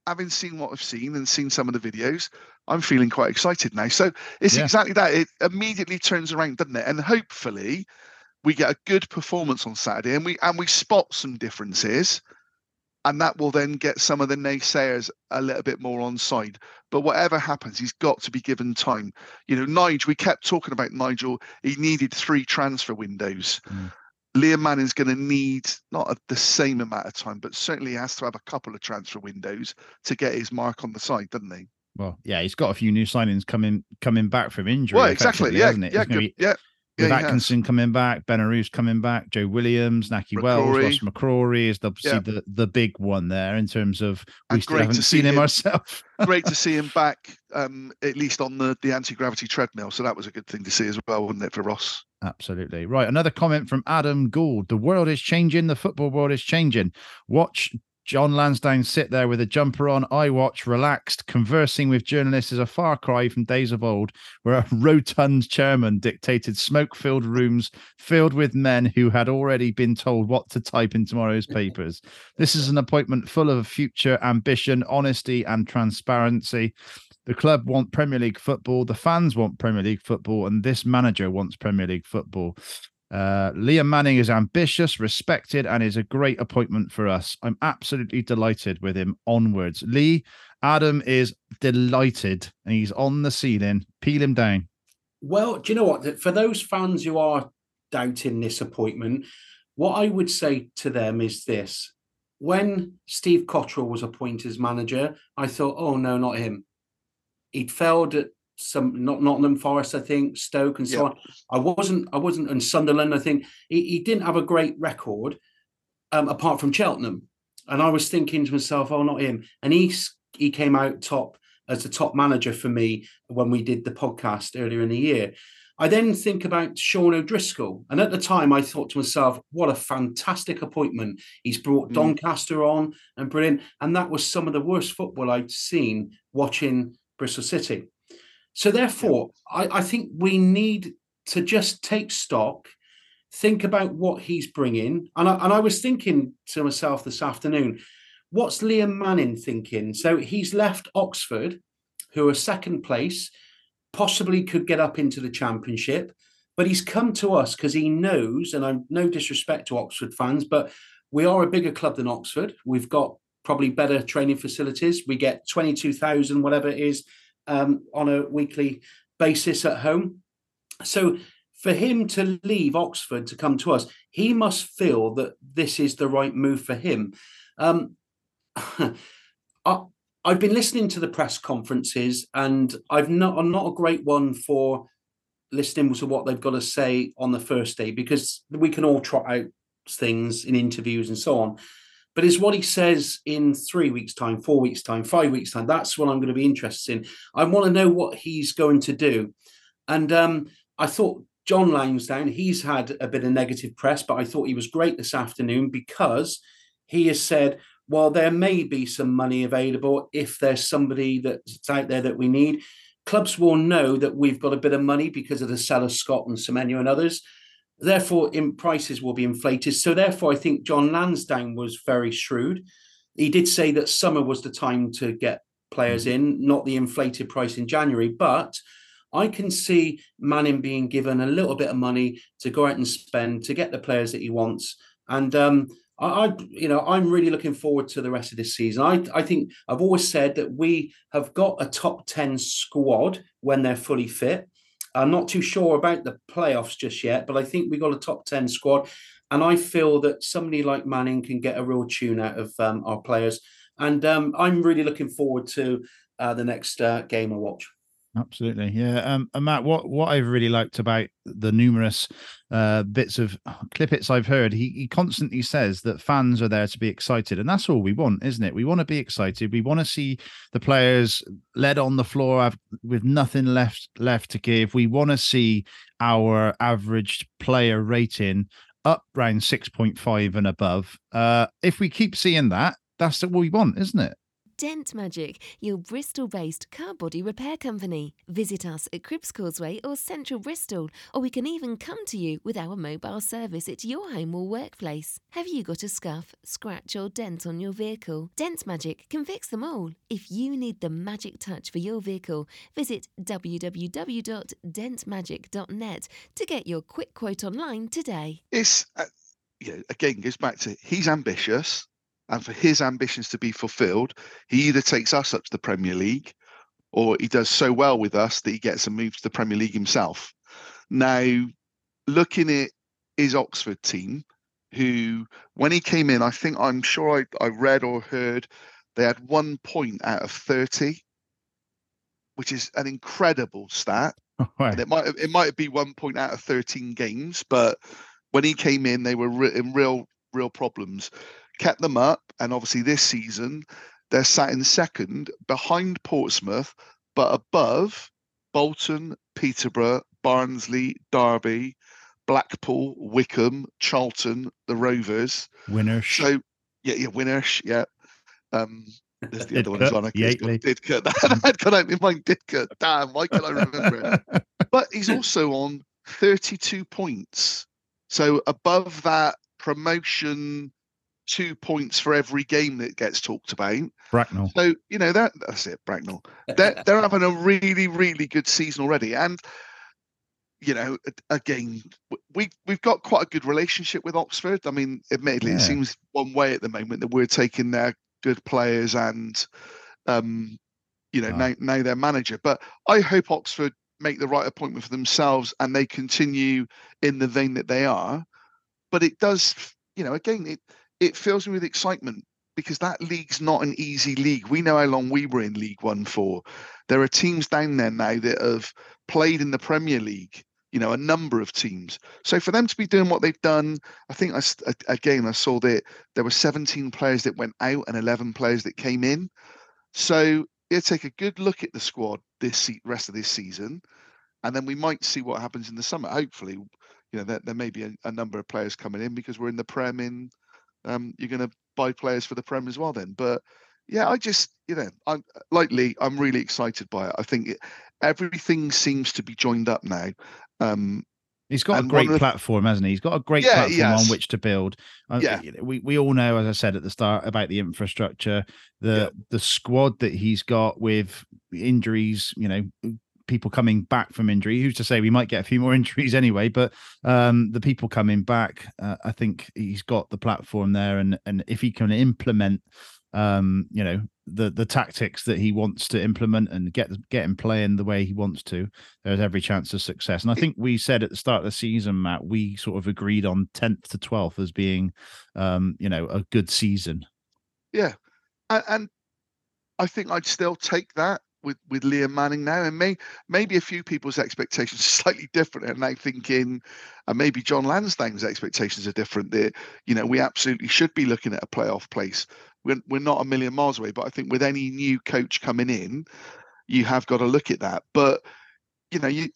Having seen what I've seen and seen some of the videos, I'm feeling quite excited now. So it's Yeah. exactly that. It immediately turns around, doesn't it? And hopefully we get a good performance on Saturday and we and we spot some differences. And that will then get some of the naysayers a little bit more on side. But whatever happens, he's got to be given time. You know, Nigel, we kept talking about Nigel. He needed three transfer windows. Mm. Liam Manning's going to need not a, the same amount of time, but certainly has to have a couple of transfer windows to get his mark on the side, doesn't he? Well, yeah, he's got a few new signings coming coming back from injury. Well, exactly. Yeah, yeah, good, be- yeah. With yeah, has. Atkinson coming back, Benarous coming back, Joe Williams, Nahki Wells, Ross McCrorie is obviously Yeah. the, the big one there in terms of we And still haven't seen him him. ourselves. Great to see him back, um, at least on the, the anti gravity treadmill. So that was a good thing to see as well, wasn't it, for Ross? Absolutely. Right. Another comment from Adam Gould. The world is changing. The football world is changing. Watch John Lansdown sit there with a jumper on, I watch, relaxed, conversing with journalists is a far cry from days of old, where a rotund chairman dictated smoke filled rooms filled with men who had already been told what to type in tomorrow's papers. This is an appointment full of future ambition, honesty, and transparency. The club want Premier League football. The fans want Premier League football, and this manager wants Premier League football. Uh, Liam Manning is ambitious, respected, and is a great appointment for us. I'm absolutely delighted with him. Onwards, Lee. Adam is delighted, and he's on the ceiling. Peel him down. Well, do you know what? For those fans who are doubting this appointment, what I would say to them is this. When Steve Cotterill was appointed as manager, I thought, oh no, not him. He'd failed at some not Nottingham Forest, I think, Stoke and so Yeah. on. I wasn't, I wasn't in Sunderland, I think. He, he didn't have a great record um, apart from Cheltenham. And I was thinking to myself, oh, not him. And he he came out top as the top manager for me when we did the podcast earlier in the year. I then think about Sean O'Driscoll. And at the time, I thought to myself, what a fantastic appointment. He's brought Mm. Doncaster on and brilliant. And that was some of the worst football I'd seen watching Bristol City. So, therefore, I, I think we need to just take stock, think about what he's bringing. And I, and I was thinking to myself this afternoon, what's Liam Manning thinking? So, he's left Oxford, who are second place possibly could get up into the championship. But he's come to us because he knows, and I'm no disrespect to Oxford fans, but we are a bigger club than Oxford. We've got probably better training facilities. We get 22,000, whatever it is, um, on a weekly basis at home. So for him to leave Oxford to come to us, he must feel that this is the right move for him. Um, I, I've been listening to the press conferences, and I've not I'm not a great one for listening to what they've got to say on the first day because we can all trot out things in interviews and so on. But it's what he says in three weeks' time, four weeks' time, five weeks' time. That's what I'm going to be interested in. I want to know what he's going to do. And um, I thought John Lansdown, he's had a bit of negative press, but I thought he was great this afternoon because he has said, well, there may be some money available if there's somebody that's out there that we need. Clubs will know that we've got a bit of money because of the sell of Scott and Semenyo and others. Therefore, in prices will be inflated. So, therefore, I think John Lansdown was very shrewd. He did say that summer was the time to get players in, not the inflated price in January. But I can see Manning being given a little bit of money to go out and spend to get the players that he wants. And um, I, I, you know, I'm really looking forward to the rest of this season. I, I think I've always said that we have got a top 10 squad when they're fully fit. I'm not too sure about the playoffs just yet, but I think we got a top 10 squad. And I feel that somebody like Manning can get a real tune out of um, our players. And um, I'm really looking forward to uh, the next uh, game I watch. Absolutely, yeah. Um, and Matt, what what I've really liked about the numerous uh, bits of clippets I've heard, he he constantly says that fans are there to be excited, and that's all we want, isn't it? We want to be excited. We want to see the players led on the floor with nothing left left to give. We want to see our average player rating up around six point five and above. Uh, if we keep seeing that, that's what we want, isn't it? Dent Magic, your Bristol based car body repair company. Visit us at Cribbs Causeway or Central Bristol, or we can even come to you with our mobile service at your home or workplace. Have you got a scuff, scratch, or dent on your vehicle? Dent Magic can fix them all. If you need the magic touch for your vehicle, visit www.dentmagic.net to get your quick quote online today. It's, uh, know, again, goes back to he's ambitious and for his ambitions to be fulfilled, he either takes us up to the Premier League or he does so well with us that he gets a move to the Premier League himself. Now, looking at his Oxford team, who, when he came in, I think I'm sure I, I read or heard they had one point out of 30, which is an incredible stat. Right. And it might it might be one point out of 13 games, but when he came in, they were re- in real real problems kept them up, and obviously this season they're sat in second behind Portsmouth, but above Bolton, Peterborough, Barnsley, Derby, Blackpool, Wycombe, Charlton, the Rovers. Winners. So yeah, yeah, winners, yeah. Um, there's the other one as well. I guess. Yateley. Didcot. That had gone out my Didcot. Damn, why can't I remember it? But he's also on 32 points. So above that promotion, two points for every game that gets talked about. Bracknell. So you know that that's it, Bracknell. They're, they're having a really, really good season already, and you know, again, we we've got quite a good relationship with Oxford. I mean, admittedly, Yeah. it seems one way at the moment that we're taking their good players and, um, you know, Ah. now now their manager. But I hope Oxford make the right appointment for themselves and they continue in the vein that they are. But it does, you know, again, it it fills me with excitement because that league's not an easy league. We know how long we were in League One for. There are teams down there now that have played in the Premier League. You know, a number of teams. So for them to be doing what they've done, I think I again I saw that there were 17 players that went out and 11 players that came in. So yeah, take a good look at the squad this rest of this season, and then we might see what happens in the summer. Hopefully, you know, there, there may be a, a number of players coming in because we're in the Prem in um, you're going to buy players for the Prem as well then. But yeah, I just, you know, I'm like Lee, I'm really excited by it. I think it, everything seems to be joined up now. Um, He's got a And one great the- platform, hasn't he? He's got a great Yeah, platform on which to build. Yeah. we we all know, as I said at the start, about the infrastructure, the the squad that he's got with injuries. You know, people coming back from injury. Who's to say we might get a few more injuries anyway? But um, the people coming back, uh, I think he's got the platform there, and and if he can implement, um, you know, the the tactics that he wants to implement and get get him playing the way he wants to, there's every chance of success. And I think we said at the start of the season, Matt, we sort of agreed on 10th to 12th as being, um, you know, a good season. Yeah, and I think I'd still take that with with Liam Manning now, and may maybe a few people's expectations are slightly different, and now thinking, and uh, maybe John Lansdown's expectations are different. That you know we absolutely should be looking at a playoff place. We're we're not a million miles away, but I think with any new coach coming in, you have got to look at that. But you know you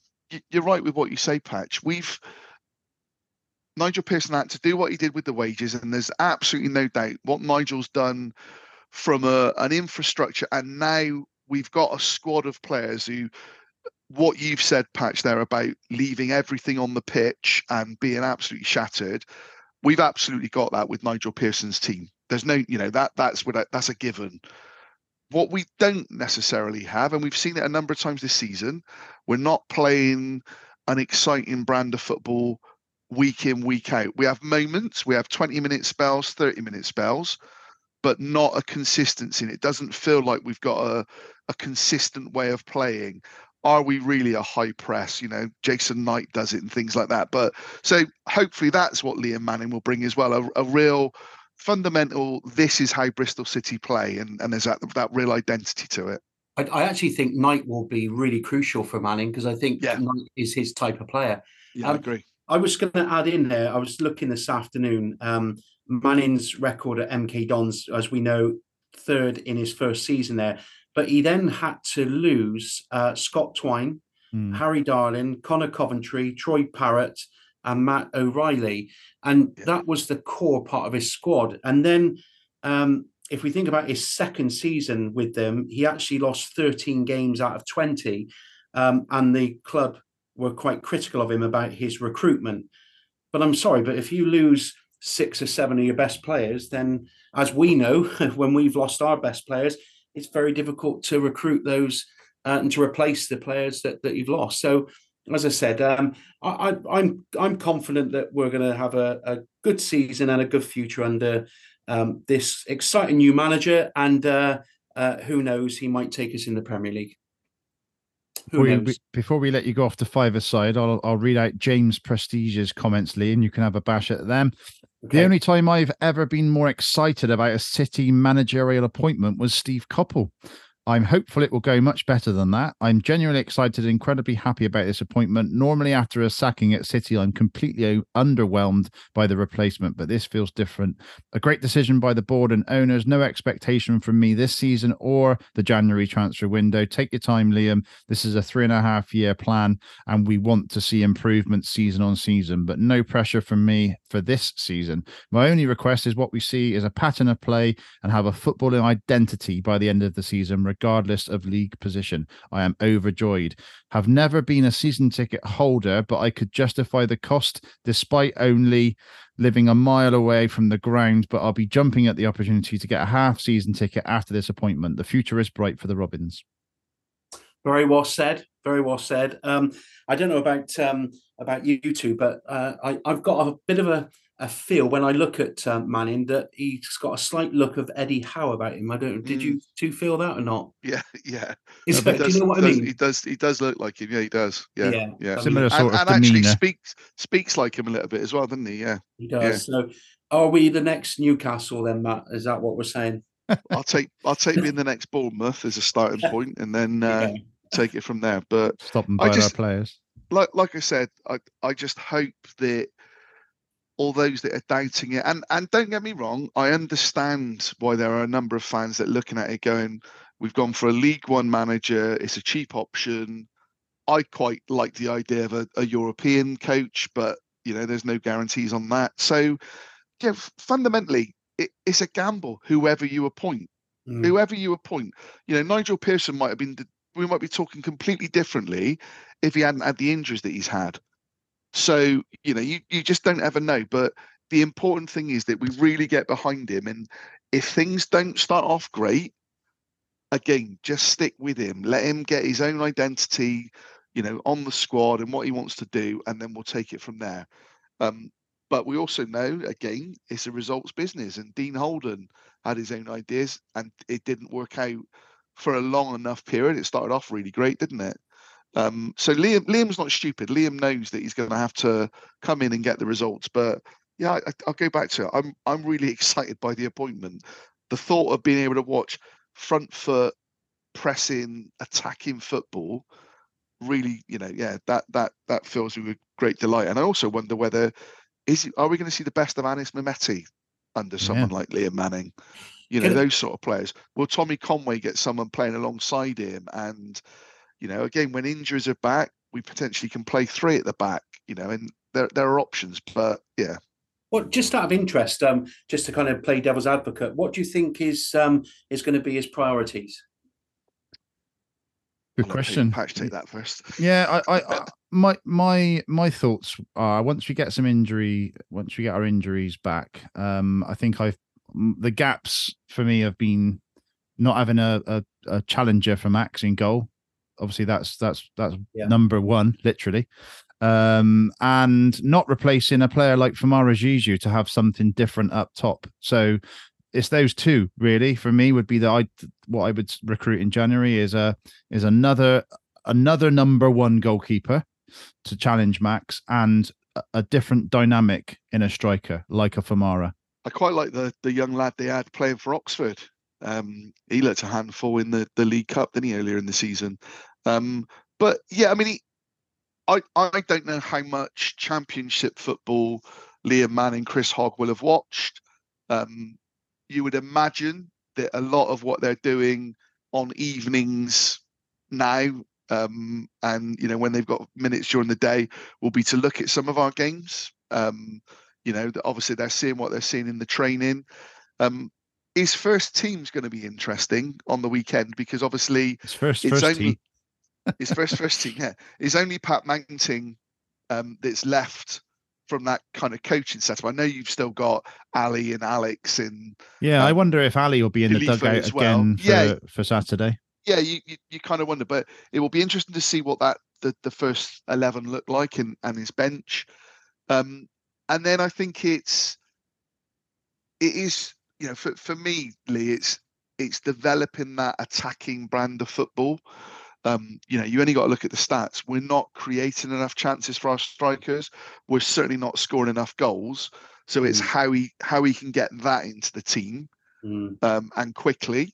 you're right with what you say, Patch. We've Nigel Pearson had to do what he did with the wages, and there's absolutely no doubt what Nigel's done from a, an infrastructure, and now we've got a squad of players who what you've said patch there about leaving everything on the pitch and being absolutely shattered we've absolutely got that with nigel pearson's team. There's no you know that that's what that's a given. What we don't necessarily have and we've seen it a number of times this season we're not playing an exciting brand of football week in week out. We have moments we have 20 minute spells 30 minute spells but not a consistency. And it doesn't feel like we've got a, a consistent way of playing. Are we really a high press? You know, Jason Knight does it and things like that. But so hopefully that's what Liam Manning will bring as well a, a real fundamental, this is how Bristol City play. And, and there's that, that real identity to it. I, I actually think Knight will be really crucial for Manning because I think yeah. Knight is his type of player. Yeah, um, I agree. I was going to add in there. I was looking this afternoon. Um, Manning's record at MK Dons, as we know, third in his first season there. But he then had to lose uh, Scott Twine, mm. Harry Darling, Conor Coventry, Troy Parrott, and Matt O'Riley. And yeah. that was the core part of his squad. And then um, if we think about his second season with them, he actually lost 13 games out of 20. Um, and the club were quite critical of him about his recruitment. But I'm sorry, but if you lose six or seven of your best players, then as we know, when we've lost our best players, it's very difficult to recruit those uh, and to replace the players that, that you've lost. So, as I said, um, I, am I'm, I'm confident that we're going to have a, a, good season and a good future under um, this exciting new manager, and uh, uh, who knows, he might take us in the Premier League. Before we, before we, let you go off to five side, I'll, I'll read out James Prestige's comments, Lee, and you can have a bash at them. Okay. The only time I've ever been more excited about a City managerial appointment was Steve Coppell. I'm hopeful it will go much better than that. I'm genuinely excited incredibly happy about this appointment. Normally, after a sacking at City, I'm completely underwhelmed by the replacement, but this feels different. A great decision by the board and owners. No expectation from me this season or the January transfer window. Take your time, Liam. This is a three and a half year plan, and we want to see improvements season on season, but no pressure from me for this season. My only request is what we see is a pattern of play and have a footballing identity by the end of the season regardless of league position. I am overjoyed. Have never been a season ticket holder, but I could justify the cost despite only living a mile away from the ground. But I'll be jumping at the opportunity to get a half season ticket after this appointment. The future is bright for the Robins. Very well said. Very well said. Um, I don't know about um, about you two, but uh, I, I've got a bit of a I feel when I look at um, Manning that he's got a slight look of Eddie Howe about him. I don't. Did mm. you two feel that or not? Yeah, yeah. Is, no, does, do you know what does, I mean? He does. He does look like him. Yeah, he does. Yeah, yeah. yeah. Similar sort and, of and actually speaks speaks like him a little bit as well, doesn't he? Yeah, he does. Yeah. So, are we the next Newcastle then, Matt? Is that what we're saying? I'll take I'll take being the next Bournemouth as a starting point, and then uh, yeah. take it from there. But stop and buy our players. Like like I said, I I just hope that all those that are doubting it. And and don't get me wrong, I understand why there are a number of fans that are looking at it going, we've gone for a League One manager, it's a cheap option. I quite like the idea of a, a European coach, but you know, there's no guarantees on that. So yeah, fundamentally, it, it's a gamble, whoever you appoint. Mm. Whoever you appoint. You know, Nigel Pearson might have been we might be talking completely differently if he hadn't had the injuries that he's had. So, you know, you, you just don't ever know. But the important thing is that we really get behind him. And if things don't start off great, again, just stick with him. Let him get his own identity, you know, on the squad and what he wants to do, and then we'll take it from there. Um, but we also know, again, it's a results business. And Dean Holden had his own ideas, and it didn't work out for a long enough period. It started off really great, didn't it? Um, so Liam, Liam's not stupid. Liam knows that he's going to have to come in and get the results. But yeah, I, will go back to it. I'm I'm really excited by the appointment. the thought of being able to watch front foot pressing, attacking football really, you know, yeah, that that that fills me with great delight. And I also wonder whether is are we going to see the best of Anis Mehmeti under someone like Liam Manning? You know, those sort of players. Will Tommy Conway get someone playing alongside him? And, you know, again, when injuries are back, we potentially can play three at the back, you know, and there there are options. But yeah. Well, just out of interest, um, just to kind of play devil's advocate, what do you think is um, is going to be his priorities? Good question. Patch take that first. Yeah, I, I, I my my my thoughts are once we get some injury, once we get our injuries back, um, I think I've the gaps for me have been not having a a, a challenger for Max in goal. Obviously, that's that's that's Yeah. number one, literally, um, and not replacing a player like Famara Diédhiou to have something different up top. So it's those two really for me would be the I what I would recruit in January is a is another another number one goalkeeper to challenge Max and a, a different dynamic in a striker like a Famara. I quite like the the young lad they had playing for Oxford. Um, he looked a handful in the, the League Cup, didn't he, earlier in the season? Um, but yeah, I mean, he, I I don't know how much Championship football Liam Manning, Chris Hogg will have watched. Um, you would imagine that a lot of what they're doing on evenings now, um, and you know when they've got minutes during the day, will be to look at some of our games. Um, you know, obviously they're seeing what they're seeing in the training. Um, his first team's going to be interesting on the weekend because obviously His first it's first only team. his first first team. Yeah, it's only Pat Manting um, that's left from that kind of coaching setup. I know you've still got Ali and Alex and Yeah, I um, wonder if Ali will be in the dugout well. again for, Yeah. for Saturday. yeah, you, you, you kind of wonder, but it will be interesting to see what that the, the first eleven look like and, and his bench. Um, and then I think it's it is you know for, for me, Lee, it's it's developing that attacking brand of football. Um, you know, you only got to look at the stats. We're not creating enough chances for our strikers. We're certainly not scoring enough goals. So it's Mm. how he how he can get that into the team Mm. um, and quickly.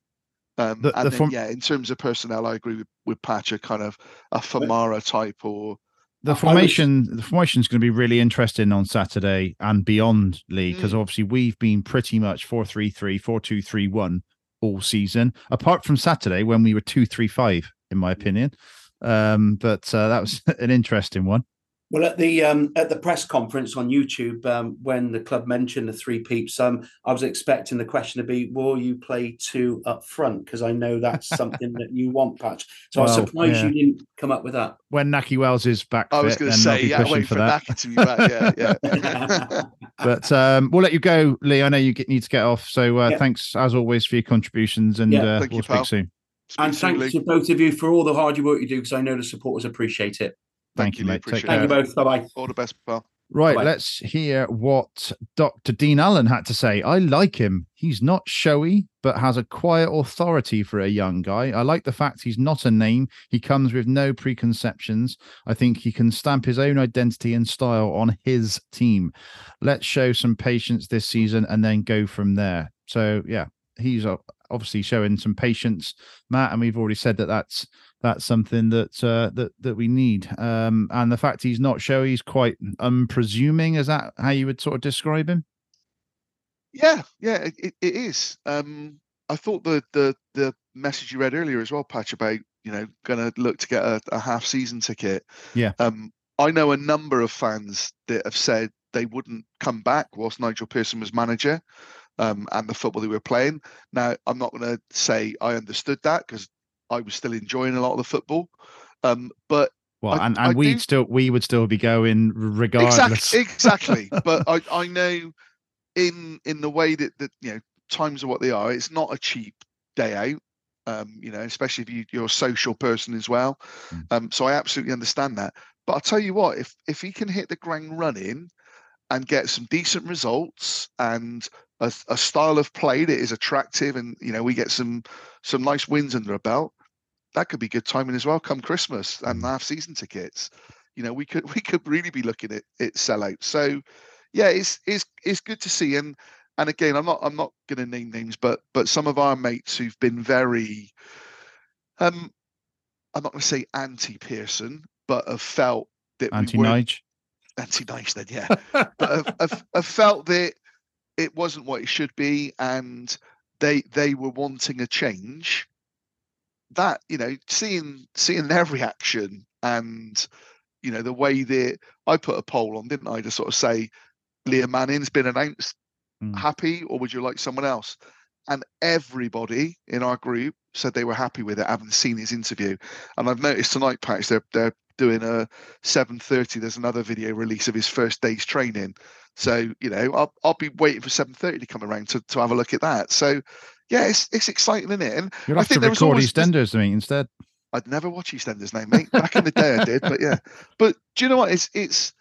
Um, The- and the then, form- yeah, in terms of personnel, I agree with with Patcher, kind of a Famara type or The I- I would- formation, the formation is going to be really interesting on Saturday and beyond, Lee, because Mm. obviously we've been pretty much 4 3 3, 4 2 3 1 all season, apart from Saturday when we were 2 3 5, in my opinion. Um, but uh, that was an interesting one. Well, at the um, at the press conference on YouTube, um, when the club mentioned the three peeps, um, I was expecting the question to be, "Will you play two up front?" Because I know that's something that you want, Patch. So I was surprised yeah. you didn't come up with that. When Nahki Wells is back, I was going to say, yeah, pushing wait for for that. Nahki to be back. Yeah, yeah. But um, we'll let you go, Lee. I know you get, need to get off. So uh, Yeah. thanks, as always, for your contributions, and Yeah, uh, thank we'll you, speak pal. soon. Speak and soon, thanks Lee. to both of you for all the hard work you do, because I know the supporters appreciate it. Thank, you, Lee, mate. Take appreciate care. Thank you both. Bye bye. All the best, pal. Right, Bye-bye. let's hear what Dr. Dean Allen had to say. I like him. He's not showy, but has a quiet authority for a young guy. I like the fact he's not a name. He comes with no preconceptions. I think he can stamp his own identity and style on his team. Let's show some patience this season and then go from there. So, yeah, he's uh, obviously showing some patience, Matt, and we've already said that that's that's something that uh, that that we need. Um, and the fact he's not showy, he's quite unpresuming. Is that how you would sort of describe him? Yeah, yeah, it, it- is. Um, I thought the the the message you read earlier as well, Patch, about you know going to look to get a, a half season ticket. Yeah. Um, I know a number of fans that have said they wouldn't come back whilst Nigel Pearson was manager, um, and the football they were playing. Now, I'm not going to say I understood that because I was still enjoying a lot of the football. Um, but Well, I- and and do- still we would still be going regardless. Exactly, exactly. but I, I know in in the way that that you know times are what they are. It's not a cheap day out. Um, you know, especially if you, you're a social person as well. Mm. Um, so I absolutely understand that. But I'll tell you what, if if he can hit the ground running and get some decent results and a, a style of play that is attractive, and you know we get some some nice wins under a belt, that could be good timing as well. Come Christmas and Mm. half season tickets, you know we could we could really be looking at it sellout. So yeah, it's it's it's good to see, and and again, I'm not I'm not going to name names, but but some of our mates who've been very, um, I'm not going to say anti Pearson, but have felt that Anti we Nige. anti nice then, yeah, but have, have, have felt that it wasn't what it should be, and they they were wanting a change. That you know, seeing seeing their reaction and you know the way that I put a poll on, didn't I, to sort of say Liam Manning's been announced Mm. happy, or would you like someone else? And everybody in our group said they were happy with it, having seen his interview. And I've noticed tonight, Patch, they're they're doing a 7:30. There's another video release of his first day's training. So you know, I'll I'll be waiting for 7:30 to come around to, to have a look at that. So yeah, it's it's exciting, isn't it? And You'll I have to think was record EastEnders to me instead. I'd never watch EastEnders now, mate. Back in the day, I did, but yeah. But do you know what? It's it's.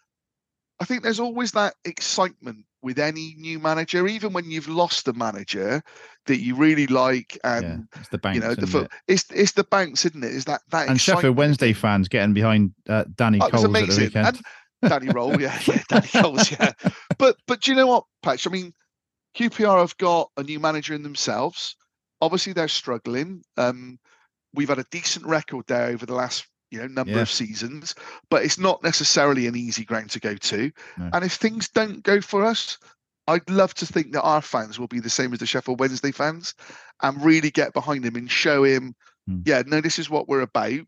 I think there's always that excitement with any new manager, even when you've lost a manager that you really like, and yeah, it's the banks. you know the isn't foot. it? It's it's the banks, isn't it? Is that that and Sheffield Wednesday fans getting behind uh, Danny Oh, Coles at the weekend. And Danny Röhl, yeah, yeah, Danny Coles, yeah. But but do you know what, Patch? I mean, QPR have got a new manager in themselves. Obviously, they're struggling. Um, we've had a decent record there over the last you know number Yeah. of seasons, but it's not necessarily an easy ground to go to. No. And if things don't go for us, I'd love to think that our fans will be the same as the Sheffield Wednesday fans and really get behind him and show him, Hmm. yeah, no, this is what we're about.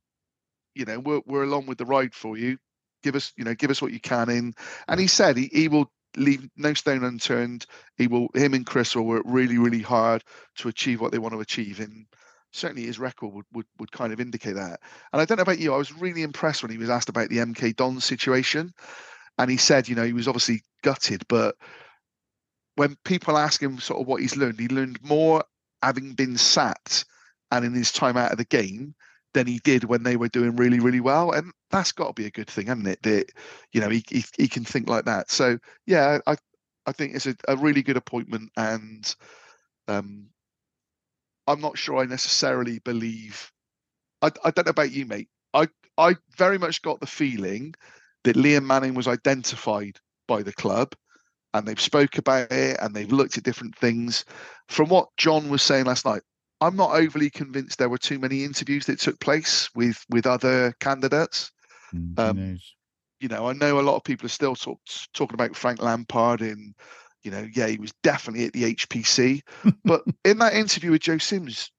You know, we're we're along with the ride for you. Give us, you know, give us what you can in. And he said he, he will leave no stone unturned. He will him and Chris will work really, really hard to achieve what they want to achieve. And certainly his record would, would would kind of indicate that. And I don't know about you, I was really impressed when he was asked about the MK Don situation. And he said, you know, he was obviously gutted, but when people ask him sort of what he's learned, he learned more having been sat and in his time out of the game than he did when they were doing really, really well. And that's got to be a good thing, hasn't it? That you know he he, he can think like that. So yeah, I I think it's a, a really good appointment, and um, I'm not sure I necessarily believe. I I don't know about you, mate. I I very much got the feeling that Liam Manning was identified by the club and they've spoke about it and they've looked at different things. From what John was saying last night, I'm not overly convinced there were too many interviews that took place with with other candidates. Mm, um? You know, I know a lot of people are still talk, talking about Frank Lampard and you know, yeah, he was definitely at the HPC. but in that interview with Joe Sims,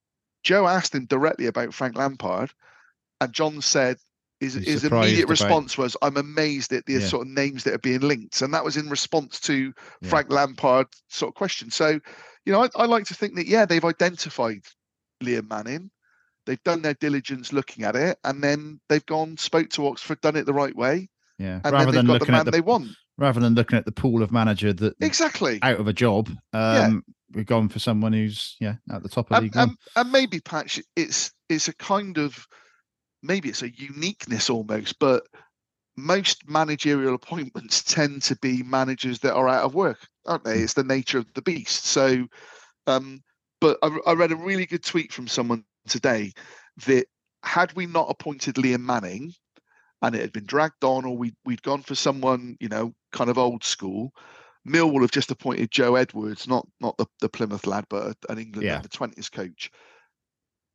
Joe asked him directly about Frank Lampard, and John said his, his immediate about- response was, "I'm amazed at the Yeah. sort of names that are being linked," and that was in response to Yeah. Frank Lampard sort of question. So, you know, I, I like to think that yeah, they've identified Liam Manning, they've done their diligence looking at it, and then they've gone spoke to Oxford, done it the right way, Yeah, and rather then than the looking man at the they want. rather than looking at the pool of manager that Exactly. out of a job, um, we've gone for someone who's yeah at the top of and, League and maybe patch it's it's a kind of maybe it's a uniqueness almost but most managerial appointments tend to be managers that are out of work aren't they Mm. it's the nature of the beast so um but I, I read a really good tweet from someone today that had we not appointed liam manning and it had been dragged on or we, we'd gone for someone you know kind of old school Millwall have just appointed Joe Edwards, not not the, the Plymouth lad, but an England Yeah. under twenties coach.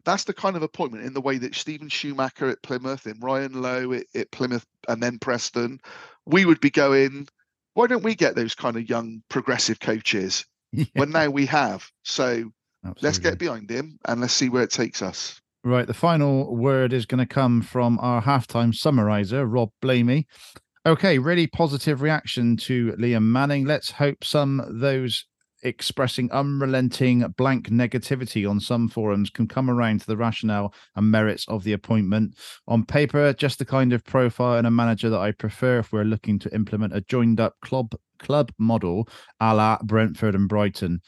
That's the kind of appointment in the way that Steven Schumacher at Plymouth and Ryan Lowe at, at Plymouth and then Preston, we would be going. Why don't we get those kind of young progressive coaches? Yeah, When now we have. So let's get behind him and let's see where it takes us. Right, the final word is going to come from our halftime summariser, Rob Blamey. Okay, really positive reaction to Liam Manning. Let's hope some of those expressing unrelenting blank negativity on some forums can come around to the rationale and merits of the appointment. On paper, just the kind of profile and a manager that I prefer if we're looking to implement a joined up club club model a la Brentford and Brighton.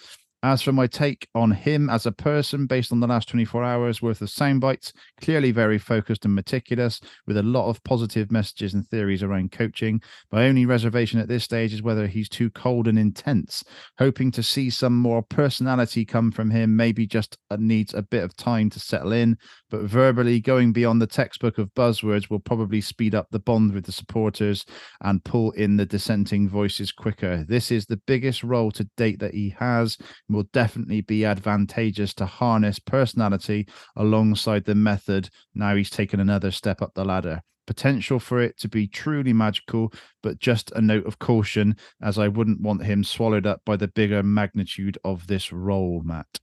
As for my take on him as a person, based on the last 24 hours worth of sound bites, clearly very focused and meticulous, with a lot of positive messages and theories around coaching. My only reservation at this stage is whether he's too cold and intense. Hoping to see some more personality come from him, maybe just uh, needs a bit of time to settle in. But verbally going beyond the textbook of buzzwords will probably speed up the bond with the supporters and pull in the dissenting voices quicker. This is the biggest role to date that he has and will definitely be advantageous to harness personality alongside the method. Now he's taken another step up the ladder potential for it to be truly magical, but just a note of caution as I wouldn't want him swallowed up by the bigger magnitude of this role, Matt.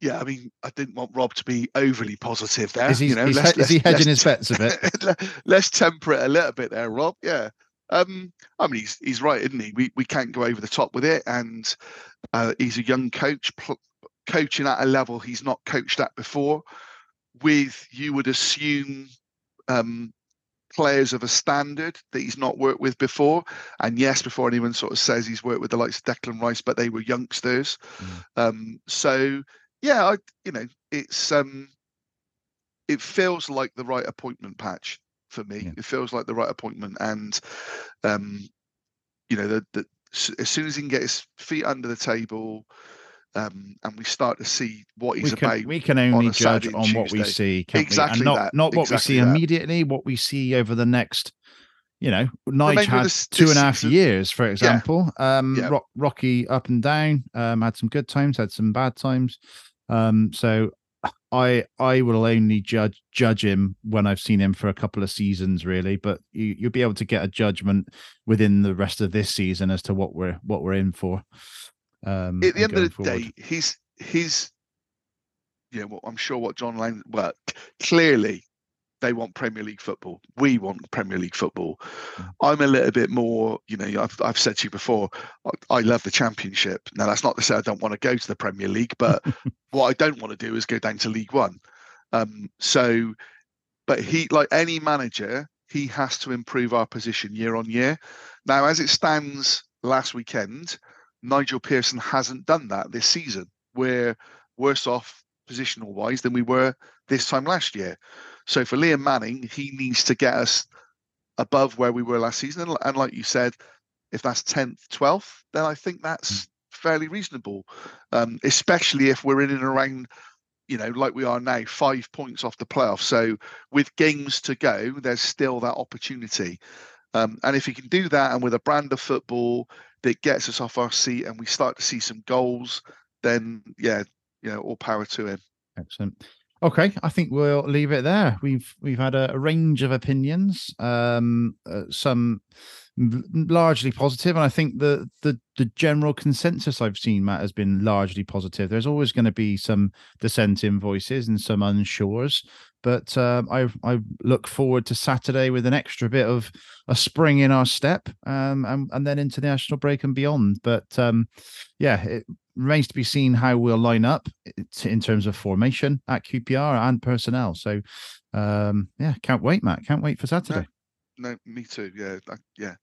Yeah, I mean, I didn't want Rob to be overly positive there. Is he, you know, is let's- he let's- hedging his bets a bit? let's temper it a little bit there, Rob. Yeah. Um, I mean, he's he's right, isn't he? We we can't go over the top with it, and uh, he's a young coach, pl- coaching at a level he's not coached at before. With you would assume um, players of a standard that he's not worked with before, and yes, before anyone sort of says he's worked with the likes of Declan Rice, but they were youngsters. Mm. Um, so yeah, I you know it's um, it feels like the right appointment patch for me. Yeah. It feels like the right appointment, and um, you know, the, the as soon as he can get his feet under the table, um, and we start to see what he's we can, about. we can only a judge on and what we see, can't we? Exactly and not, that, not what exactly we see that. immediately, what we see over the next, you know, Nige had this- two this and a half season- years, for example. Um, Yeah. Rock, Rocky up and down, um, had some good times, had some bad times. Um, so I I will only judge judge him when I've seen him for a couple of seasons, really. But you, you'll be able to get a judgment within the rest of this season as to what we're what we're in for. Um, at the end of the forward. day, he's he's yeah. Well, I'm sure what John Lang. Well, clearly they want Premier League football. We want Premier League football. Mm. I'm a little bit more. You know, I've I've said to you before. I, I love the Championship. Now that's not to say I don't want to go to the Premier League, but what I don't want to do is go down to League One. Um, so, but he, like any manager, he has to improve our position year on year. Now, as it stands last weekend, Nigel Pearson hasn't done that this season. We're worse off positional wise than we were this time last year. So for Liam Manning, he needs to get us above where we were last season. And, like you said, if that's 10th, 12th, then I think that's fairly reasonable, um, especially if we're in and around, you know, like we are now, five points off the playoff. So with games to go, there's still that opportunity. Um, and if he can do that and with a brand of football that gets us off our seat and we start to see some goals, then yeah, you know, all power to him. Excellent. Okay, I think we'll leave it there. We've we've had a, a range of opinions, um, uh, some largely positive, and I think the the the general consensus I've seen, Matt, has been largely positive. There's always going to be some dissenting voices and some unsures, but um, I I look forward to Saturday with an extra bit of a spring in our step, um, and and then into the national break and beyond. But um, yeah, it remains to be seen how we'll line up in terms of formation at QPR and personnel. So um, yeah, can't wait, Matt. Can't wait for Saturday. No, me too. Yeah, I, yeah,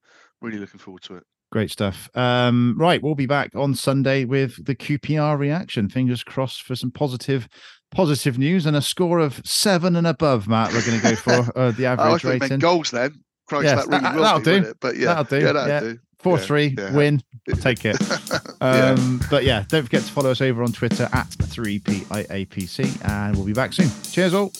really looking forward to it. Great stuff. Um, right, we'll be back on Sunday with the QPR reaction. Fingers crossed for some positive, positive news and a score of seven and above. Matt, we're going to go for uh, the Oh, I average meant rating. goals then. Christ, Yes, that really that- will that'll be, do. it? But yeah, That'll do, Yeah, that'll yeah. do. Four Yeah, three yeah. win. Take it. Yeah. Um, But yeah, don't forget to follow us over on Twitter at 3PIAPC, and we'll be back soon. Cheers, all.